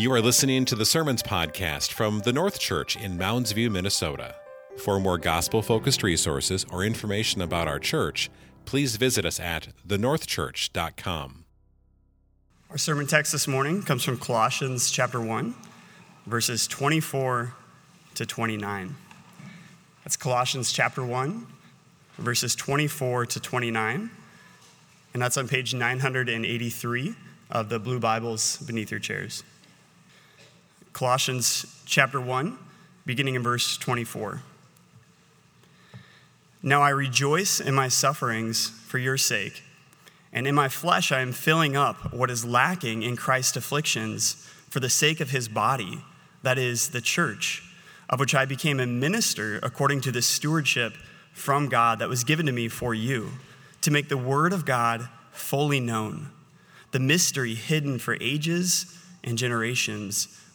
You are listening to the Sermons Podcast from the North Church in Mounds View, Minnesota. For more gospel focused resources or information about our church, please visit us at thenorthchurch.com. Our sermon text this morning comes from Colossians chapter 1, verses 24 to 29. That's Colossians chapter 1, verses 24 to 29. And that's on page 983 of the blue Bibles beneath your chairs. Colossians chapter 1, beginning in verse 24. Now I rejoice in my sufferings for your sake, and in my flesh I am filling up what is lacking in Christ's afflictions for the sake of his body, that is, the church, of which I became a minister according to the stewardship from God that was given to me for you, to make the word of God fully known, the mystery hidden for ages and generations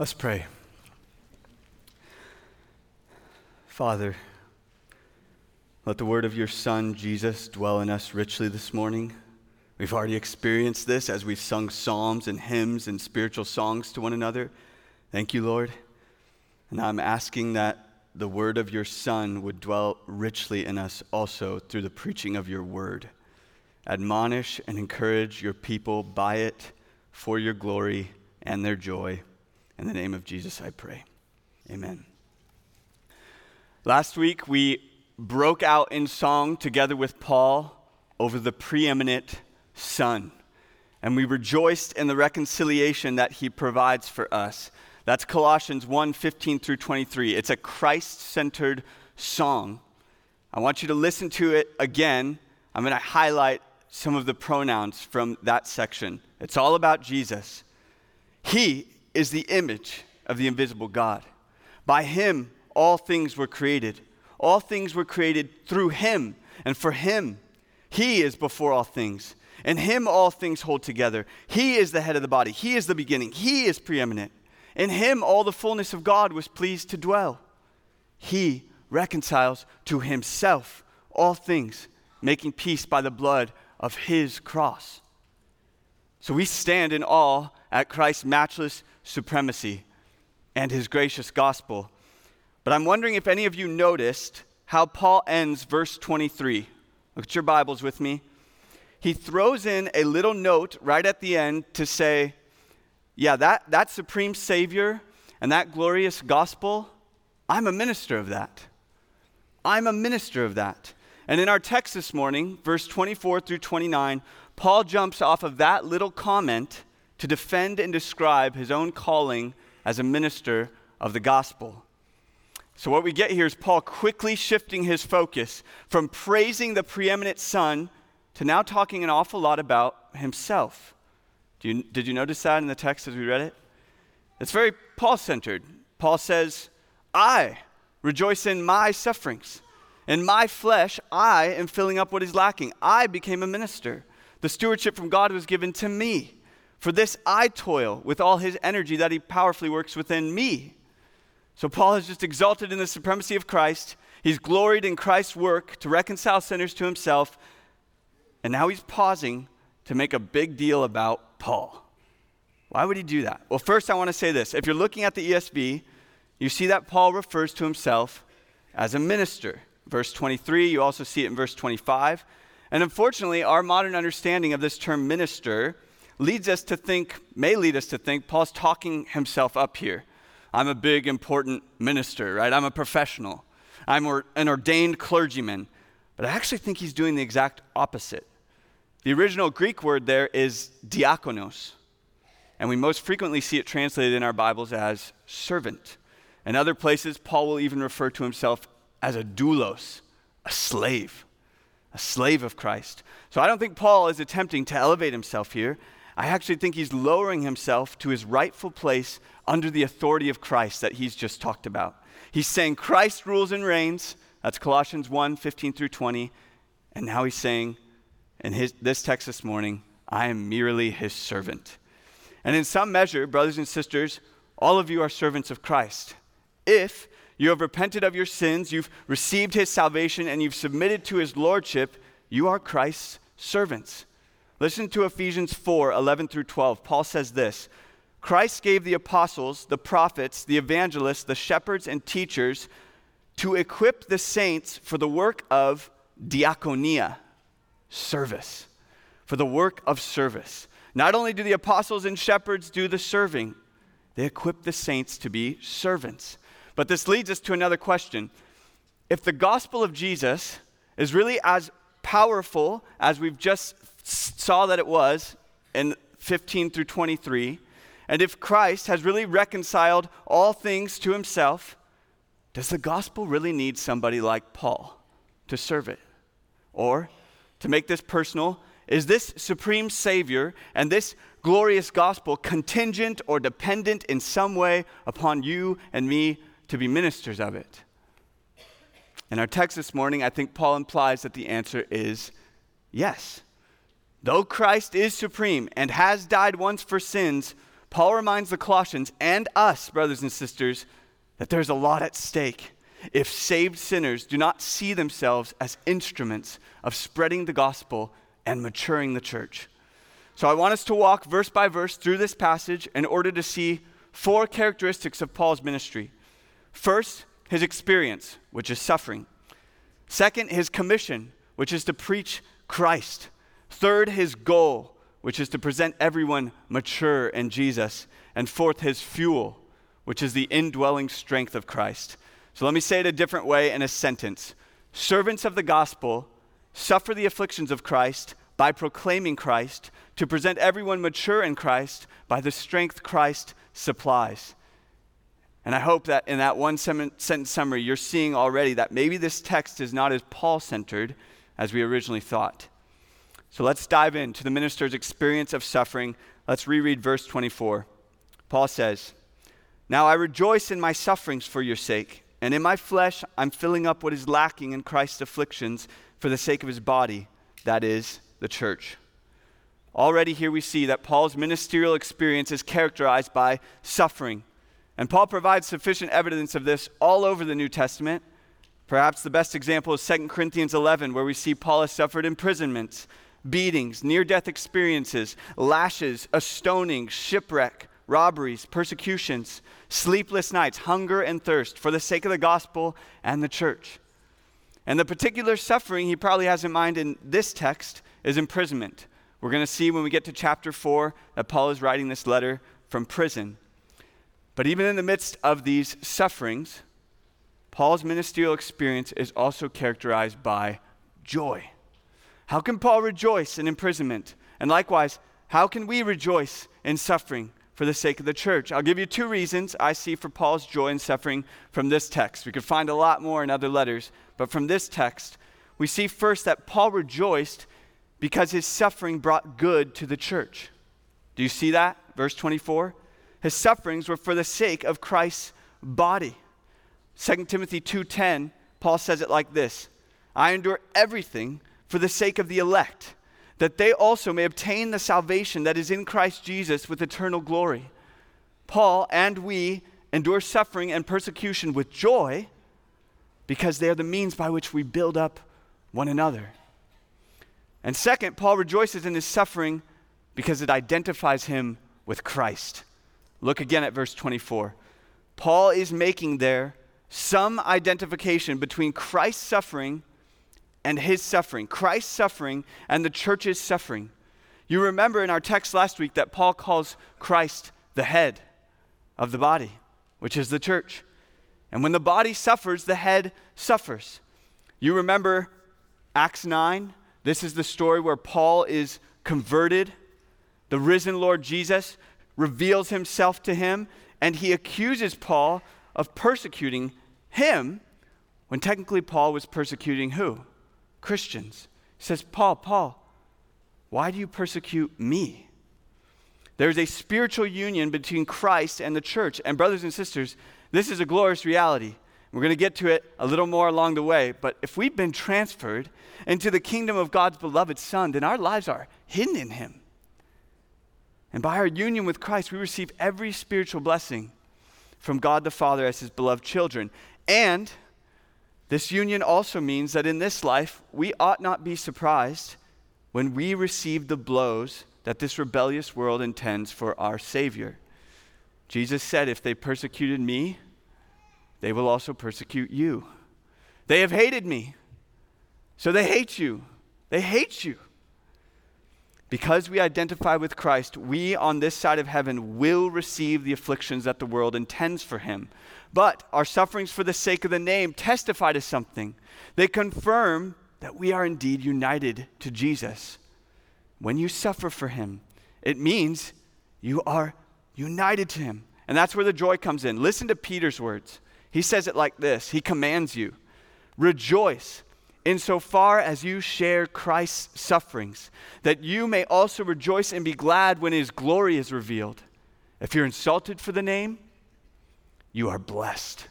Let's pray. Father, let the word of your Son, Jesus, dwell in us richly this morning. We've already experienced this as we've sung psalms and hymns and spiritual songs to one another. Thank you, Lord. And I'm asking that the word of your Son would dwell richly in us also through the preaching of your word. Admonish and encourage your people by it for your glory and their joy. In the name of Jesus, I pray. Amen. Last week, we broke out in song together with Paul over the preeminent Son, and we rejoiced in the reconciliation that he provides for us. That's Colossians 1 15 through 23. It's a Christ centered song. I want you to listen to it again. I'm going to highlight some of the pronouns from that section. It's all about Jesus. He is the image of the invisible God. By him, all things were created. All things were created through him and for him. He is before all things. In him, all things hold together. He is the head of the body. He is the beginning. He is preeminent. In him, all the fullness of God was pleased to dwell. He reconciles to himself all things, making peace by the blood of his cross. So we stand in awe at Christ's matchless supremacy and his gracious gospel. But I'm wondering if any of you noticed how Paul ends verse 23. Look at your Bibles with me. He throws in a little note right at the end to say, yeah, that, that supreme Savior and that glorious gospel, I'm a minister of that. I'm a minister of that. And in our text this morning, verse 24 through 29, Paul jumps off of that little comment to defend and describe his own calling as a minister of the gospel. So, what we get here is Paul quickly shifting his focus from praising the preeminent Son to now talking an awful lot about himself. You, did you notice that in the text as we read it? It's very Paul centered. Paul says, I rejoice in my sufferings. In my flesh, I am filling up what is lacking. I became a minister. The stewardship from God was given to me. For this I toil with all his energy that he powerfully works within me. So Paul has just exalted in the supremacy of Christ. He's gloried in Christ's work to reconcile sinners to himself. And now he's pausing to make a big deal about Paul. Why would he do that? Well, first, I want to say this. If you're looking at the ESV, you see that Paul refers to himself as a minister. Verse 23, you also see it in verse 25. And unfortunately, our modern understanding of this term minister leads us to think, may lead us to think, Paul's talking himself up here. I'm a big, important minister, right? I'm a professional. I'm an ordained clergyman. But I actually think he's doing the exact opposite. The original Greek word there is diakonos, and we most frequently see it translated in our Bibles as servant. In other places, Paul will even refer to himself as a doulos, a slave, a slave of Christ. So I don't think Paul is attempting to elevate himself here. I actually think he's lowering himself to his rightful place under the authority of Christ that he's just talked about. He's saying Christ rules and reigns. That's Colossians 1 15 through 20. And now he's saying in his, this text this morning, I am merely his servant. And in some measure, brothers and sisters, all of you are servants of Christ. If you have repented of your sins, you've received his salvation, and you've submitted to his lordship, you are Christ's servants. Listen to Ephesians 4 11 through 12. Paul says this Christ gave the apostles, the prophets, the evangelists, the shepherds, and teachers to equip the saints for the work of diaconia, service, for the work of service. Not only do the apostles and shepherds do the serving, they equip the saints to be servants. But this leads us to another question. If the gospel of Jesus is really as powerful as we've just saw that it was in 15 through 23, and if Christ has really reconciled all things to himself, does the gospel really need somebody like Paul to serve it? Or, to make this personal, is this supreme Savior and this glorious gospel contingent or dependent in some way upon you and me to be ministers of it? In our text this morning, I think Paul implies that the answer is yes. Though Christ is supreme and has died once for sins, Paul reminds the Colossians and us, brothers and sisters, that there's a lot at stake if saved sinners do not see themselves as instruments of spreading the gospel and maturing the church. So I want us to walk verse by verse through this passage in order to see four characteristics of Paul's ministry. First, his experience, which is suffering. Second, his commission, which is to preach Christ. Third, his goal, which is to present everyone mature in Jesus. And fourth, his fuel, which is the indwelling strength of Christ. So let me say it a different way in a sentence Servants of the gospel suffer the afflictions of Christ by proclaiming Christ, to present everyone mature in Christ by the strength Christ supplies. And I hope that in that one sentence summary, you're seeing already that maybe this text is not as Paul centered as we originally thought. So let's dive into the minister's experience of suffering. Let's reread verse 24. Paul says, Now I rejoice in my sufferings for your sake, and in my flesh I'm filling up what is lacking in Christ's afflictions for the sake of his body, that is, the church. Already here we see that Paul's ministerial experience is characterized by suffering. And Paul provides sufficient evidence of this all over the New Testament. Perhaps the best example is 2 Corinthians 11, where we see Paul has suffered imprisonments, beatings, near death experiences, lashes, a stoning, shipwreck, robberies, persecutions, sleepless nights, hunger and thirst for the sake of the gospel and the church. And the particular suffering he probably has in mind in this text is imprisonment. We're going to see when we get to chapter 4 that Paul is writing this letter from prison. But even in the midst of these sufferings, Paul's ministerial experience is also characterized by joy. How can Paul rejoice in imprisonment? And likewise, how can we rejoice in suffering for the sake of the church? I'll give you two reasons I see for Paul's joy in suffering from this text. We could find a lot more in other letters, but from this text, we see first that Paul rejoiced because his suffering brought good to the church. Do you see that? Verse 24. His sufferings were for the sake of Christ's body. 2 Timothy 2:10, Paul says it like this: I endure everything for the sake of the elect, that they also may obtain the salvation that is in Christ Jesus with eternal glory. Paul and we endure suffering and persecution with joy because they are the means by which we build up one another. And second, Paul rejoices in his suffering because it identifies him with Christ. Look again at verse 24. Paul is making there some identification between Christ's suffering and his suffering, Christ's suffering and the church's suffering. You remember in our text last week that Paul calls Christ the head of the body, which is the church. And when the body suffers, the head suffers. You remember Acts 9? This is the story where Paul is converted. The risen Lord Jesus reveals himself to him, and he accuses Paul of persecuting him when technically Paul was persecuting who? Christians. He says, Paul, Paul, why do you persecute me? There's a spiritual union between Christ and the church. And, brothers and sisters, this is a glorious reality. We're going to get to it a little more along the way. But if we've been transferred into the kingdom of God's beloved Son, then our lives are hidden in Him. And by our union with Christ, we receive every spiritual blessing from God the Father as His beloved children. And this union also means that in this life, we ought not be surprised when we receive the blows that this rebellious world intends for our Savior. Jesus said, If they persecuted me, they will also persecute you. They have hated me, so they hate you. They hate you. Because we identify with Christ, we on this side of heaven will receive the afflictions that the world intends for him. But our sufferings for the sake of the name testify to something. They confirm that we are indeed united to Jesus. When you suffer for him, it means you are united to him. And that's where the joy comes in. Listen to Peter's words. He says it like this He commands you, rejoice insofar as you share Christ's sufferings, that you may also rejoice and be glad when his glory is revealed. If you're insulted for the name, you are blessed.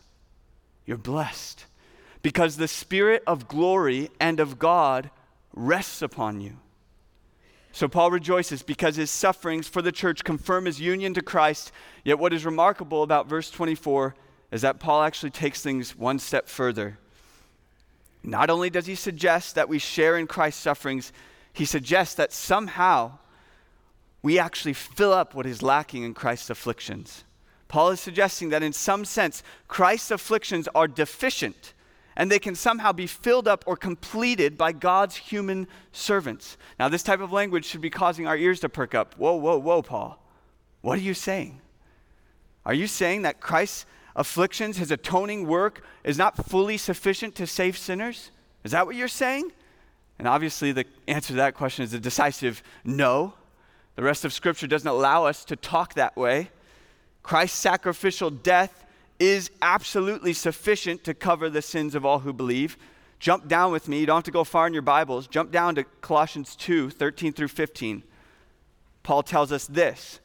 You're blessed because the Spirit of glory and of God rests upon you. So Paul rejoices because his sufferings for the church confirm his union to Christ. Yet, what is remarkable about verse 24 is that Paul actually takes things one step further. Not only does he suggest that we share in Christ's sufferings, he suggests that somehow we actually fill up what is lacking in Christ's afflictions. Paul is suggesting that in some sense, Christ's afflictions are deficient and they can somehow be filled up or completed by God's human servants. Now, this type of language should be causing our ears to perk up. Whoa, whoa, whoa, Paul. What are you saying? Are you saying that Christ's afflictions, his atoning work, is not fully sufficient to save sinners? Is that what you're saying? And obviously, the answer to that question is a decisive no. The rest of Scripture doesn't allow us to talk that way. Christ's sacrificial death is absolutely sufficient to cover the sins of all who believe. Jump down with me. You don't have to go far in your Bibles. Jump down to Colossians 2 13 through 15. Paul tells us this.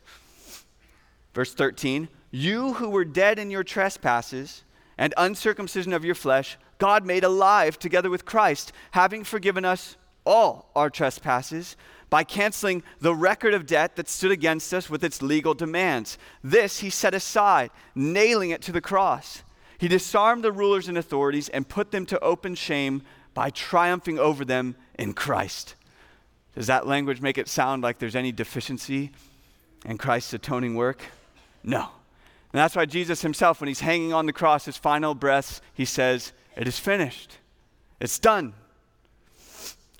Verse 13 you who were dead in your trespasses and uncircumcision of your flesh, God made alive together with Christ, having forgiven us all our trespasses by canceling the record of debt that stood against us with its legal demands. This he set aside, nailing it to the cross. He disarmed the rulers and authorities and put them to open shame by triumphing over them in Christ. Does that language make it sound like there's any deficiency in Christ's atoning work? No. And that's why Jesus himself, when he's hanging on the cross, his final breaths, he says, It is finished. It's done.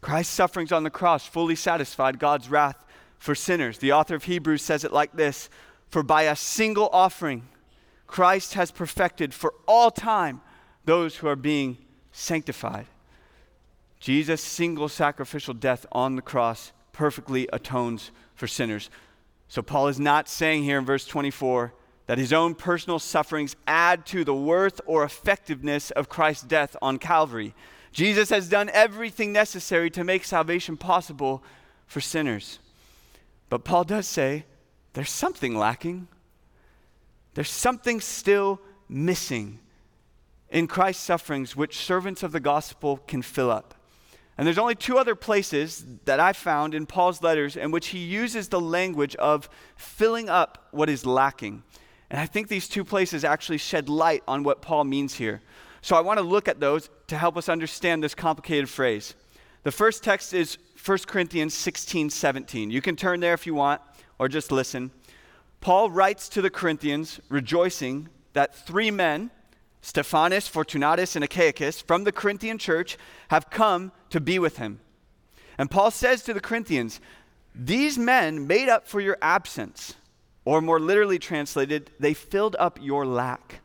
Christ's sufferings on the cross fully satisfied God's wrath for sinners. The author of Hebrews says it like this For by a single offering, Christ has perfected for all time those who are being sanctified. Jesus' single sacrificial death on the cross perfectly atones for sinners. So, Paul is not saying here in verse 24, that his own personal sufferings add to the worth or effectiveness of Christ's death on Calvary. Jesus has done everything necessary to make salvation possible for sinners. But Paul does say there's something lacking. There's something still missing in Christ's sufferings, which servants of the gospel can fill up. And there's only two other places that I found in Paul's letters in which he uses the language of filling up what is lacking. And I think these two places actually shed light on what Paul means here. So I want to look at those to help us understand this complicated phrase. The first text is 1 Corinthians 16 17. You can turn there if you want, or just listen. Paul writes to the Corinthians, rejoicing that three men, Stephanas, Fortunatus, and Achaicus, from the Corinthian church, have come to be with him. And Paul says to the Corinthians, These men made up for your absence or more literally translated, they filled up your lack.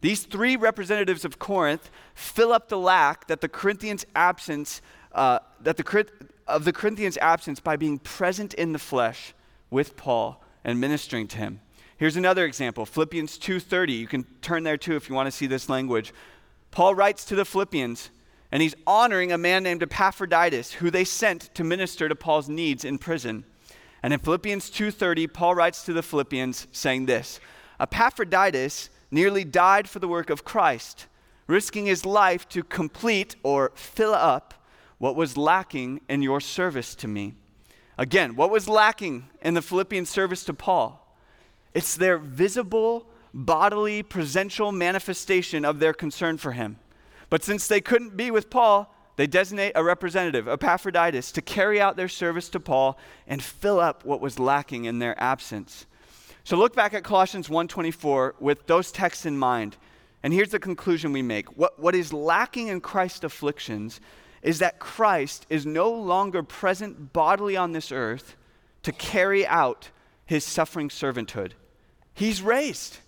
These three representatives of Corinth fill up the lack that the Corinthians' absence, uh, that the of the Corinthians' absence by being present in the flesh with Paul and ministering to him. Here's another example, Philippians 2:30. You can turn there too if you want to see this language. Paul writes to the Philippians, and he's honoring a man named Epaphroditus, who they sent to minister to Paul's needs in prison. And in Philippians 2:30, Paul writes to the Philippians saying this: Epaphroditus nearly died for the work of Christ, risking his life to complete or fill up what was lacking in your service to me. Again, what was lacking in the Philippian service to Paul? It's their visible, bodily, presential manifestation of their concern for him. But since they couldn't be with Paul, they designate a representative, Epaphroditus, to carry out their service to Paul and fill up what was lacking in their absence. So look back at Colossians 1:24 with those texts in mind. And here's the conclusion we make. What, what is lacking in Christ's afflictions is that Christ is no longer present bodily on this earth to carry out his suffering servanthood. He's raised.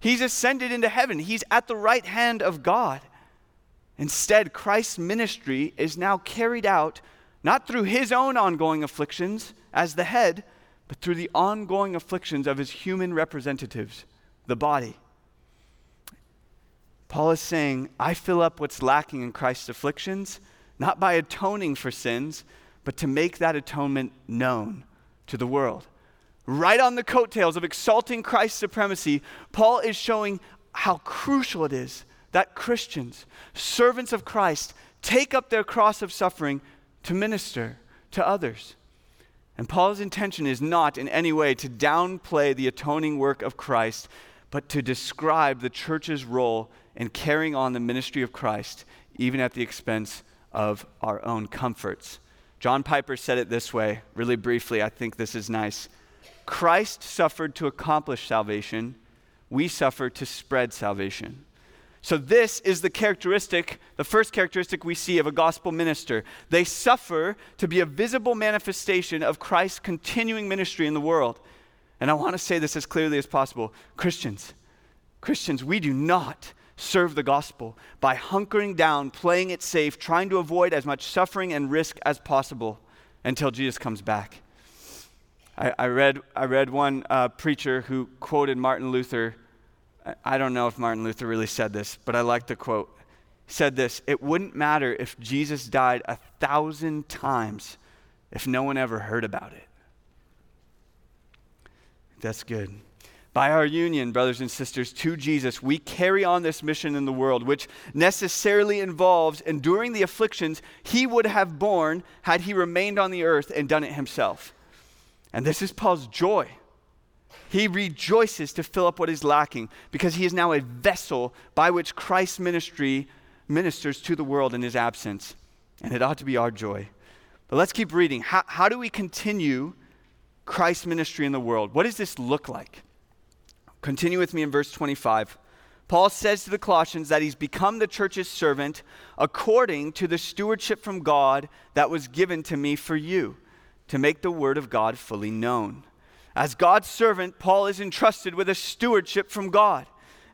He's ascended into heaven. He's at the right hand of God. Instead, Christ's ministry is now carried out not through his own ongoing afflictions as the head, but through the ongoing afflictions of his human representatives, the body. Paul is saying, I fill up what's lacking in Christ's afflictions, not by atoning for sins, but to make that atonement known to the world. Right on the coattails of exalting Christ's supremacy, Paul is showing how crucial it is that Christians, servants of Christ, take up their cross of suffering to minister to others. And Paul's intention is not in any way to downplay the atoning work of Christ, but to describe the church's role in carrying on the ministry of Christ, even at the expense of our own comforts. John Piper said it this way, really briefly. I think this is nice. Christ suffered to accomplish salvation, we suffer to spread salvation. So, this is the characteristic, the first characteristic we see of a gospel minister. They suffer to be a visible manifestation of Christ's continuing ministry in the world. And I want to say this as clearly as possible Christians, Christians, we do not serve the gospel by hunkering down, playing it safe, trying to avoid as much suffering and risk as possible until Jesus comes back. I, I read, I read one uh, preacher who quoted Martin Luther. I don't know if Martin Luther really said this, but I like the quote. He said this It wouldn't matter if Jesus died a thousand times if no one ever heard about it. That's good. By our union, brothers and sisters, to Jesus, we carry on this mission in the world, which necessarily involves enduring the afflictions he would have borne had he remained on the earth and done it himself. And this is Paul's joy. He rejoices to fill up what is lacking because he is now a vessel by which Christ's ministry ministers to the world in his absence. And it ought to be our joy. But let's keep reading. How, how do we continue Christ's ministry in the world? What does this look like? Continue with me in verse 25. Paul says to the Colossians that he's become the church's servant according to the stewardship from God that was given to me for you, to make the word of God fully known. As God's servant, Paul is entrusted with a stewardship from God.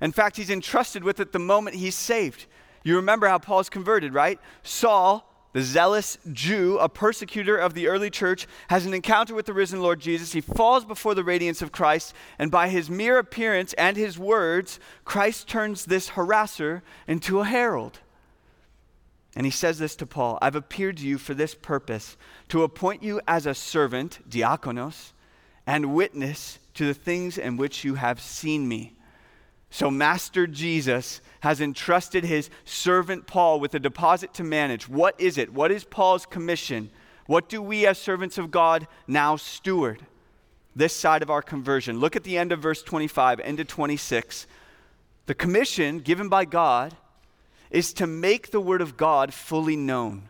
In fact, he's entrusted with it the moment he's saved. You remember how Paul's converted, right? Saul the zealous Jew, a persecutor of the early church, has an encounter with the risen Lord Jesus. He falls before the radiance of Christ, and by his mere appearance and his words, Christ turns this harasser into a herald. And he says this to Paul I've appeared to you for this purpose, to appoint you as a servant, diakonos, and witness to the things in which you have seen me. So, Master Jesus has entrusted his servant Paul with a deposit to manage. What is it? What is Paul's commission? What do we as servants of God now steward? This side of our conversion. Look at the end of verse 25, end of 26. The commission given by God is to make the word of God fully known.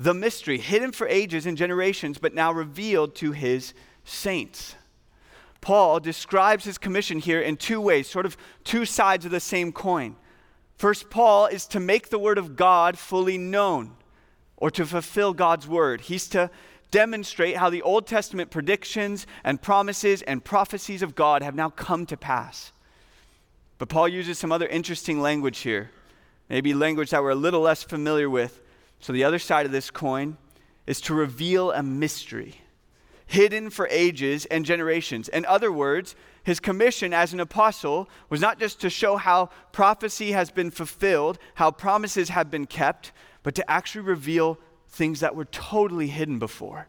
The mystery, hidden for ages and generations, but now revealed to his saints. Paul describes his commission here in two ways, sort of two sides of the same coin. First, Paul is to make the word of God fully known or to fulfill God's word. He's to demonstrate how the Old Testament predictions and promises and prophecies of God have now come to pass. But Paul uses some other interesting language here, maybe language that we're a little less familiar with. So, the other side of this coin is to reveal a mystery hidden for ages and generations. In other words, his commission as an apostle was not just to show how prophecy has been fulfilled, how promises have been kept, but to actually reveal things that were totally hidden before.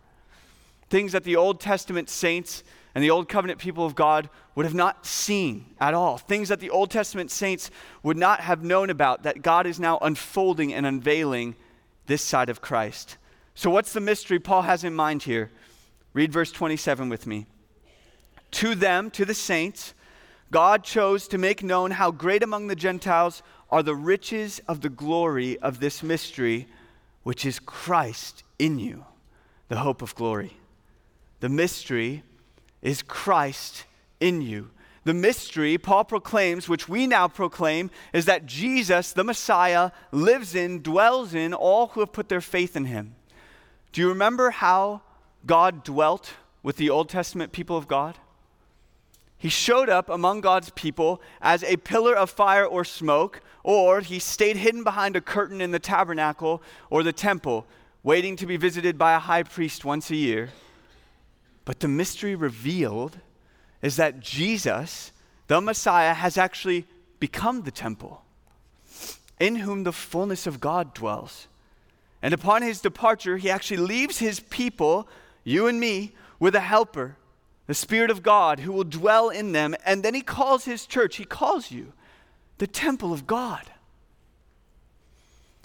things that the Old Testament saints and the Old Covenant people of God would have not seen at all, things that the Old Testament saints would not have known about, that God is now unfolding and unveiling this side of Christ. So, what's the mystery Paul has in mind here? Read verse 27 with me. To them, to the saints, God chose to make known how great among the Gentiles are the riches of the glory of this mystery, which is Christ in you, the hope of glory. The mystery is Christ in you. The mystery Paul proclaims, which we now proclaim, is that Jesus, the Messiah, lives in, dwells in all who have put their faith in him. Do you remember how God dwelt with the Old Testament people of God? He showed up among God's people as a pillar of fire or smoke, or he stayed hidden behind a curtain in the tabernacle or the temple, waiting to be visited by a high priest once a year. But the mystery revealed is that Jesus, the Messiah, has actually become the temple, in whom the fullness of God dwells. And upon his departure, he actually leaves his people, you and me, with a helper, the Spirit of God, who will dwell in them. And then he calls his church, he calls you the temple of God.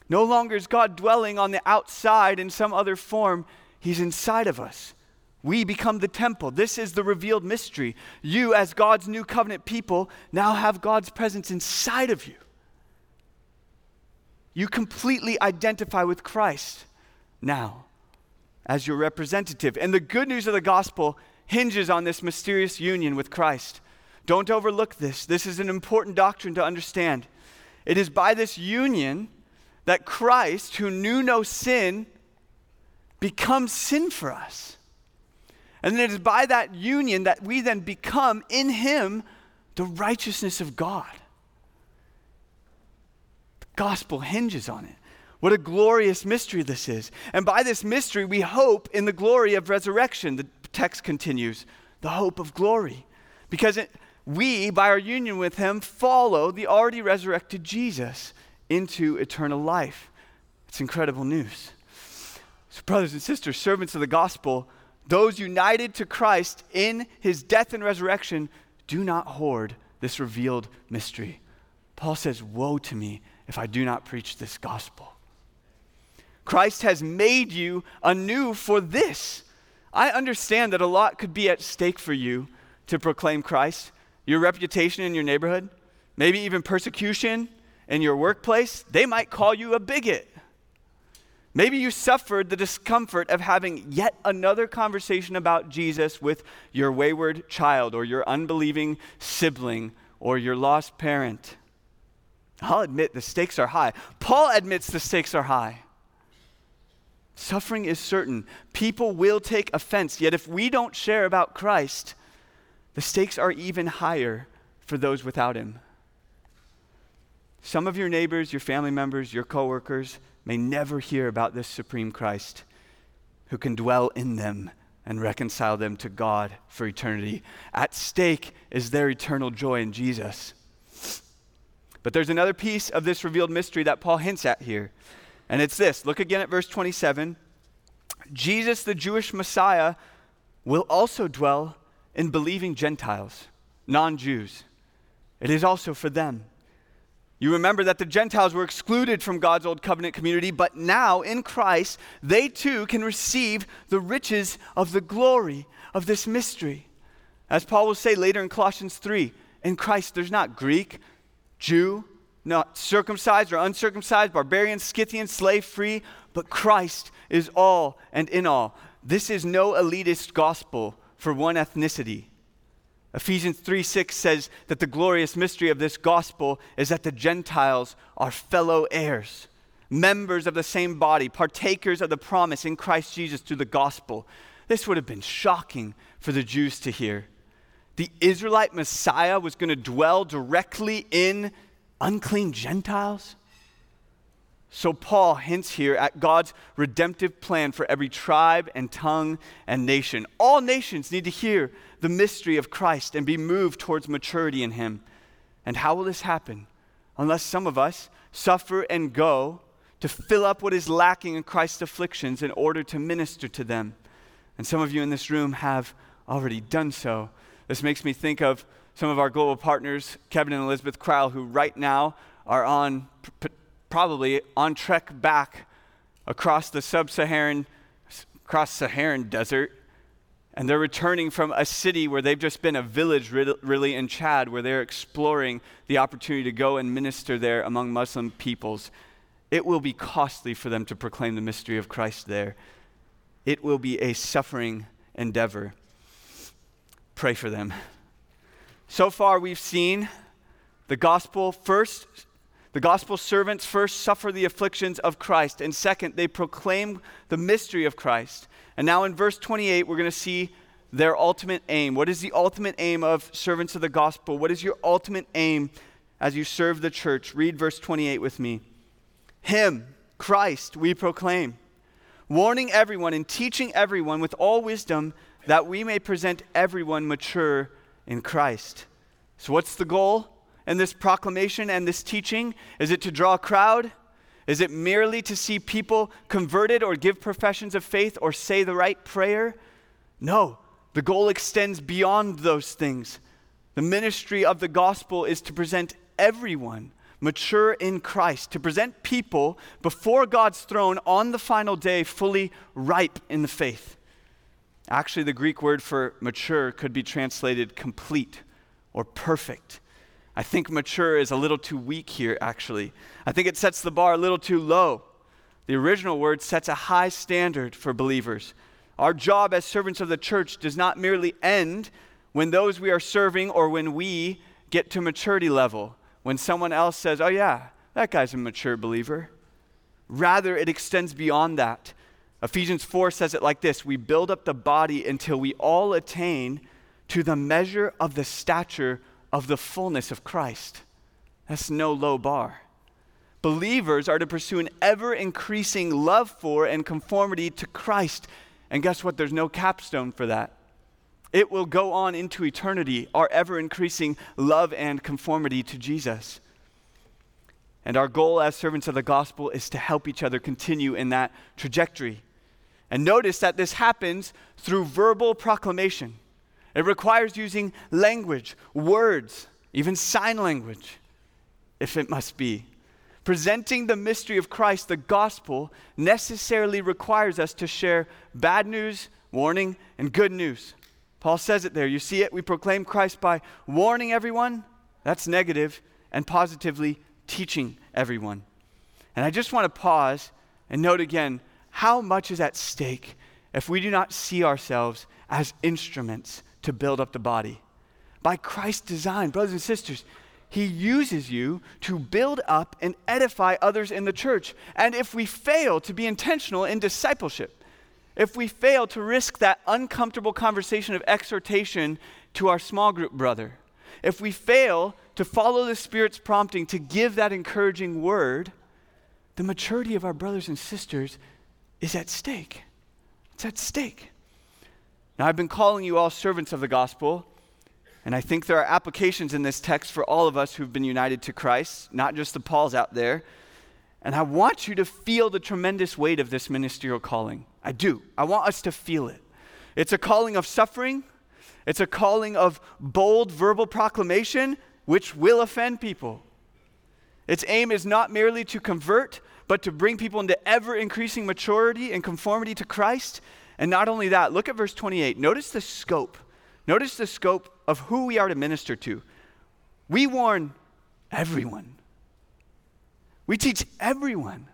No longer is God dwelling on the outside in some other form, he's inside of us. We become the temple. This is the revealed mystery. You, as God's new covenant people, now have God's presence inside of you. You completely identify with Christ now as your representative. And the good news of the gospel hinges on this mysterious union with Christ. Don't overlook this. This is an important doctrine to understand. It is by this union that Christ, who knew no sin, becomes sin for us. And it is by that union that we then become in Him the righteousness of God. The gospel hinges on it. What a glorious mystery this is. And by this mystery, we hope in the glory of resurrection. The text continues the hope of glory. Because it, we, by our union with Him, follow the already resurrected Jesus into eternal life. It's incredible news. So, brothers and sisters, servants of the gospel, those united to Christ in his death and resurrection do not hoard this revealed mystery. Paul says, Woe to me if I do not preach this gospel. Christ has made you anew for this. I understand that a lot could be at stake for you to proclaim Christ. Your reputation in your neighborhood, maybe even persecution in your workplace. They might call you a bigot. Maybe you suffered the discomfort of having yet another conversation about Jesus with your wayward child or your unbelieving sibling or your lost parent. I'll admit the stakes are high. Paul admits the stakes are high. Suffering is certain. People will take offense. Yet if we don't share about Christ, the stakes are even higher for those without him. Some of your neighbors, your family members, your coworkers, may never hear about this supreme Christ who can dwell in them and reconcile them to God for eternity. At stake is their eternal joy in Jesus. But there's another piece of this revealed mystery that Paul hints at here, and it's this. Look again at verse 27. Jesus, the Jewish Messiah, will also dwell in believing Gentiles, non Jews. It is also for them. You remember that the Gentiles were excluded from God's old covenant community, but now in Christ, they too can receive the riches of the glory of this mystery. As Paul will say later in Colossians 3, in Christ there's not Greek, Jew, not circumcised or uncircumcised, barbarian, Scythian, slave free, but Christ is all and in all. This is no elitist gospel for one ethnicity. Ephesians 3 6 says that the glorious mystery of this gospel is that the Gentiles are fellow heirs, members of the same body, partakers of the promise in Christ Jesus through the gospel. This would have been shocking for the Jews to hear. The Israelite Messiah was going to dwell directly in unclean Gentiles? So, Paul hints here at God's redemptive plan for every tribe and tongue and nation. All nations need to hear the mystery of Christ and be moved towards maturity in Him. And how will this happen? Unless some of us suffer and go to fill up what is lacking in Christ's afflictions in order to minister to them. And some of you in this room have already done so. This makes me think of some of our global partners, Kevin and Elizabeth Crowell, who right now are on probably on trek back across the sub-Saharan across Saharan desert and they're returning from a city where they've just been a village, really, in Chad, where they're exploring the opportunity to go and minister there among Muslim peoples. It will be costly for them to proclaim the mystery of Christ there. It will be a suffering endeavor. Pray for them. So far, we've seen the gospel first, the gospel servants first suffer the afflictions of Christ, and second, they proclaim the mystery of Christ. And now in verse 28, we're going to see their ultimate aim. What is the ultimate aim of servants of the gospel? What is your ultimate aim as you serve the church? Read verse 28 with me. Him, Christ, we proclaim, warning everyone and teaching everyone with all wisdom that we may present everyone mature in Christ. So, what's the goal in this proclamation and this teaching? Is it to draw a crowd? Is it merely to see people converted or give professions of faith or say the right prayer? No, the goal extends beyond those things. The ministry of the gospel is to present everyone mature in Christ, to present people before God's throne on the final day fully ripe in the faith. Actually, the Greek word for mature could be translated complete or perfect. I think mature is a little too weak here, actually. I think it sets the bar a little too low. The original word sets a high standard for believers. Our job as servants of the church does not merely end when those we are serving or when we get to maturity level, when someone else says, Oh, yeah, that guy's a mature believer. Rather, it extends beyond that. Ephesians 4 says it like this We build up the body until we all attain to the measure of the stature of the fullness of Christ. That's no low bar. Believers are to pursue an ever increasing love for and conformity to Christ. And guess what? There's no capstone for that. It will go on into eternity, our ever increasing love and conformity to Jesus. And our goal as servants of the gospel is to help each other continue in that trajectory. And notice that this happens through verbal proclamation. It requires using language, words, even sign language, if it must be. Presenting the mystery of Christ, the gospel, necessarily requires us to share bad news, warning, and good news. Paul says it there. You see it? We proclaim Christ by warning everyone, that's negative, and positively teaching everyone. And I just want to pause and note again how much is at stake if we do not see ourselves as instruments to build up the body. By Christ's design, brothers and sisters, he uses you to build up and edify others in the church. And if we fail to be intentional in discipleship, if we fail to risk that uncomfortable conversation of exhortation to our small group brother, if we fail to follow the Spirit's prompting to give that encouraging word, the maturity of our brothers and sisters is at stake. It's at stake. Now, I've been calling you all servants of the gospel, and I think there are applications in this text for all of us who've been united to Christ, not just the Pauls out there. And I want you to feel the tremendous weight of this ministerial calling. I do. I want us to feel it. It's a calling of suffering, it's a calling of bold verbal proclamation, which will offend people. Its aim is not merely to convert, but to bring people into ever increasing maturity and conformity to Christ and not only that, look at verse 28. Notice the scope. Notice the scope of who we are to minister to. We warn everyone. We teach everyone.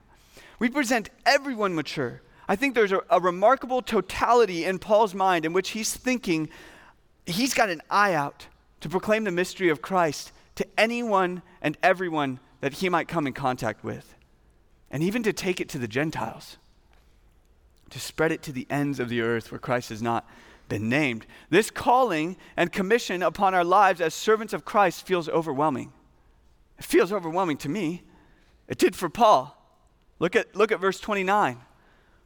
We present everyone mature. I think there's a, a, remarkable totality in Paul's mind in which he's thinking he's got an eye out to proclaim the mystery of Christ to anyone and everyone that he might come in contact with, and even to take it to the Gentiles to spread it to the ends of the earth where Christ has not been named. This calling and commission upon our lives as servants of Christ feels overwhelming. It feels overwhelming to me. It did for Paul. Look at, look at verse 29.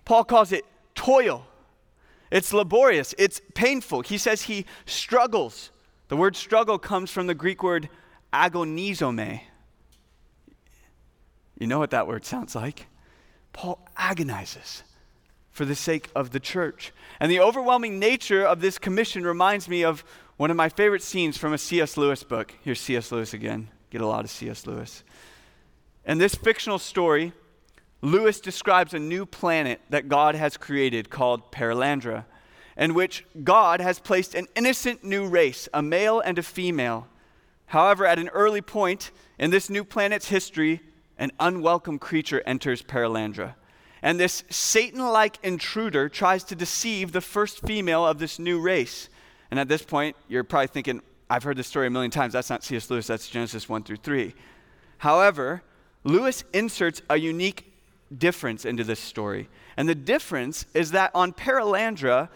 Paul calls it toil. It's laborious, it's painful. He says he struggles. The word struggle comes from the Greek word agonizomai. You know what that word sounds like? Paul agonizes. for the sake of the church. And the overwhelming nature of this commission reminds me of one of my favorite scenes from a C.S. Lewis book. Here's C.S. Lewis again. Get a lot of C.S. Lewis. In this fictional story, Lewis describes a new planet that God has created called Perelandra, in which God has placed an innocent new race, a male and a female. However, at an early point in this new planet's history, an unwelcome creature enters Perelandra. And this Satan like intruder tries to deceive the first female of this new race. And at this point, you're probably thinking, I've heard this story a million times. That's not C.S. Lewis, that's Genesis 1 through 3. However, Lewis inserts a unique difference into this story. And the difference is that on Perelandra,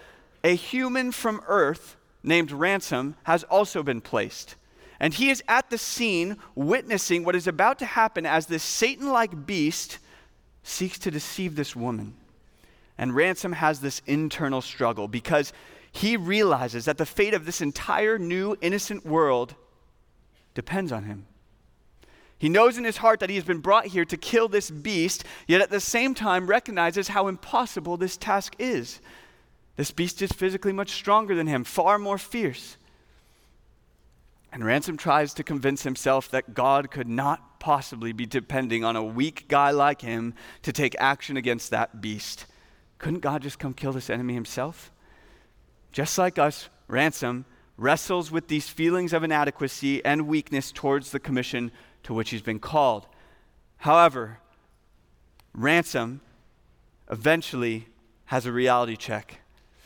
a human from Earth named Ransom has also been placed. And he is at the scene witnessing what is about to happen as this Satan like beast seeks to deceive this woman. And Ransom has this internal struggle because he realizes that the fate of this entire new innocent world depends on him. He knows in his heart that he has been brought here to kill this beast, yet at the same time recognizes how impossible this task is. This beast is physically much stronger than him, far more fierce. And Ransom tries to convince himself that God could not possibly be depending on a weak guy like him to take action against that beast. Couldn't God just come kill this enemy himself? Just like us, Ransom wrestles with these feelings of inadequacy and weakness towards the commission to which he's been called. However, Ransom eventually has a reality check.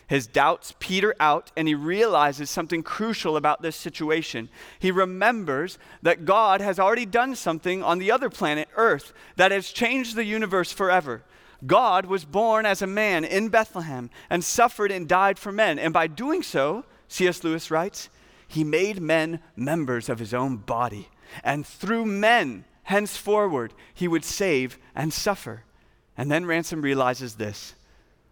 His doubts peter out, and he realizes something crucial about this situation. He remembers that God has already done something on the other planet, Earth, that has changed the universe forever. God was born as a man in Bethlehem and suffered and died for men. And by doing so, C.S. Lewis writes, he made men members of his own body and through men, henceforward, he would save and suffer. And then Ransom realizes this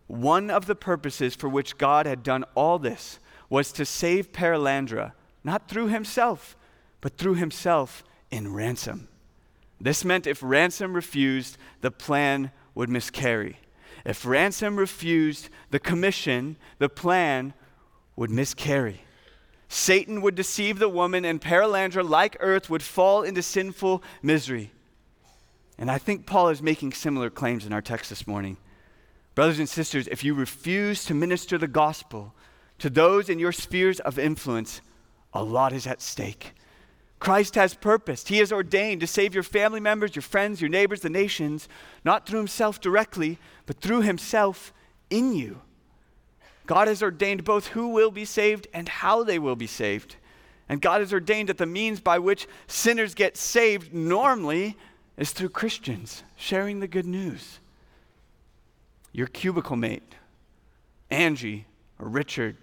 one of the purposes for which God had done all this was to save Perelandra, not through himself, but through himself in ransom. This meant if ransom refused, the plan would miscarry. If ransom refused the commission, the plan would miscarry. Satan would deceive the woman, and Perelandra, like earth, would fall into sinful misery. And I think Paul is making similar claims in our text this morning. Brothers and sisters, if you refuse to minister the gospel to those in your spheres of influence, a lot is at stake. Christ has purposed. He has ordained to save your family members, your friends, your neighbors, the nations, not through himself directly, but through himself in you. God has ordained both who will be saved and how they will be saved. And God has ordained that the means by which sinners get saved normally is through Christians sharing the good news. Your cubicle mate, Angie or Richard,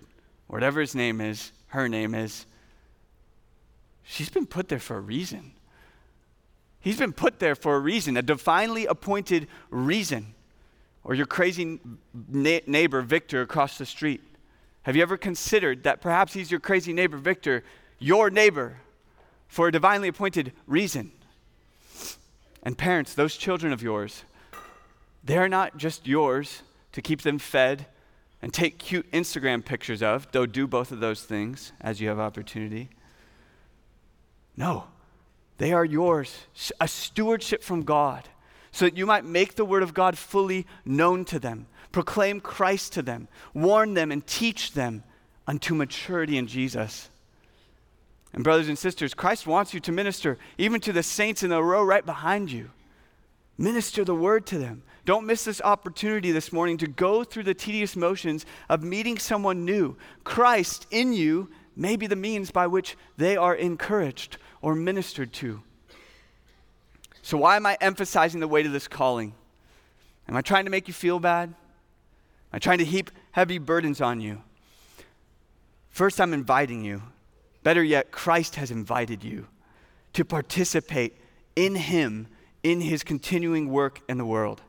whatever his name is, her name is, she's been put there for a reason. He's been put there for a reason, a divinely appointed reason or your crazy na- neighbor Victor across the street? Have you ever considered that perhaps he's your crazy neighbor Victor, your neighbor, for a divinely appointed reason? And parents, those children of yours, they're not just yours to keep them fed and take cute Instagram pictures of, though do both of those things as you have opportunity. No, they are yours, a stewardship from God so that you might make the word of God fully known to them, proclaim Christ to them, warn them, and teach them unto maturity in Jesus. And, brothers and sisters, Christ wants you to minister even to the saints in the row right behind you. Minister the word to them. Don't miss this opportunity this morning to go through the tedious motions of meeting someone new. Christ in you may be the means by which they are encouraged or ministered to. So, why am I emphasizing the weight of this calling? Am I trying to make you feel bad? Am I trying to heap heavy burdens on you? First, I'm inviting you. Better yet, Christ has invited you to participate in Him in His continuing work in the world.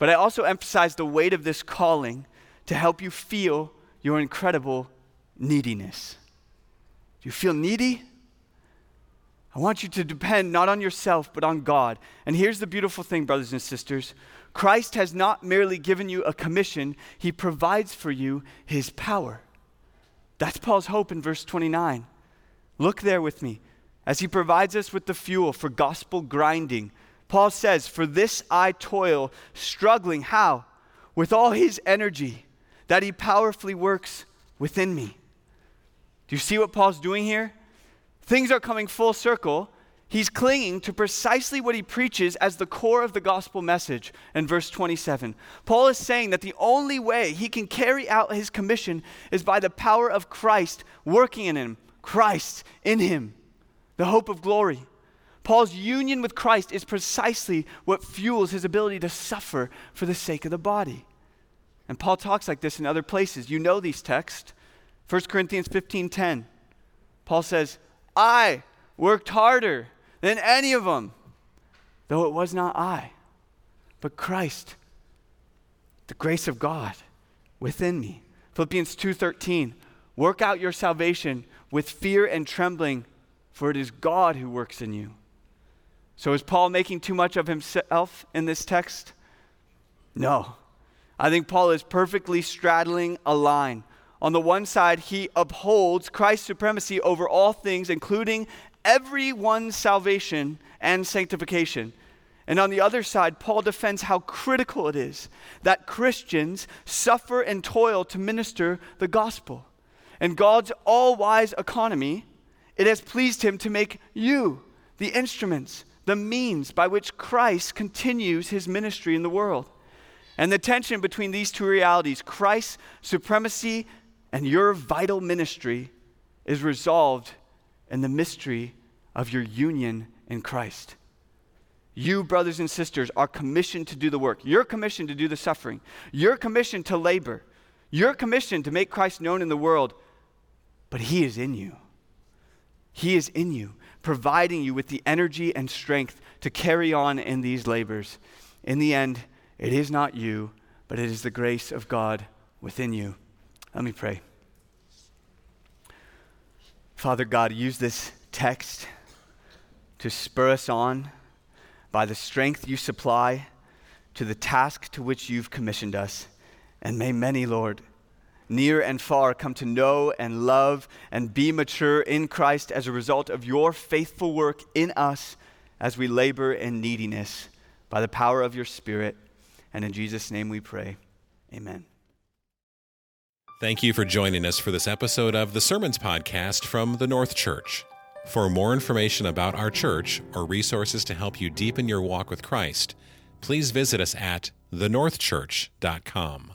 But I also emphasize the weight of this calling to help you feel your incredible neediness. Do you feel needy? I want you to depend not on yourself, but on God. And here's the beautiful thing, brothers and sisters Christ has not merely given you a commission, he provides for you his power. That's Paul's hope in verse 29. Look there with me. As he provides us with the fuel for gospel grinding, Paul says, For this I toil, struggling. How? With all his energy that he powerfully works within me. Do you see what Paul's doing here? Things are coming full circle. He's clinging to precisely what he preaches as the core of the gospel message in verse 27. Paul is saying that the only way he can carry out his commission is by the power of Christ working in him, Christ in him, the hope of glory. Paul's union with Christ is precisely what fuels his ability to suffer for the sake of the body. And Paul talks like this in other places. You know these texts. 1 Corinthians 15:10. Paul says, "I worked harder than any of them, though it was not I, but Christ, the grace of God within me." Philippians 2:13. Work out your salvation with fear and trembling, for it is God who works in you. So is Paul making too much of himself in this text? No. I think Paul is perfectly straddling a line. On the one side, he upholds Christ's supremacy over all things, including everyone's salvation and sanctification. And on the other side, Paul defends how critical it is that Christians suffer and toil to minister the gospel. And God's all wise economy, it has pleased him to make you the instruments, the means by which Christ continues his ministry in the world. And the tension between these two realities, Christ's supremacy and your vital ministry, is resolved in the mystery of your union in Christ. You, brothers and sisters, are commissioned to do the work. You're commissioned to do the suffering. You're commissioned to labor. You're commissioned to make Christ known in the world. But He is in you. He is in you, providing you with the energy and strength to carry on in these labors. In the end, it is not you, but it is the grace of God within you. Let me pray. Father God, use this text to spur us on by the strength you supply to the task to which you've commissioned us. And may many, Lord, near and far, come to know and love and be mature in Christ as a result of your faithful work in us as we labor in neediness by the power of your Spirit. And in Jesus' name we pray. Amen. Thank you for joining us for this episode of the Sermons Podcast from the North Church. For more information about our church or resources to help you deepen your walk with Christ, please visit us at thenorthchurch.com.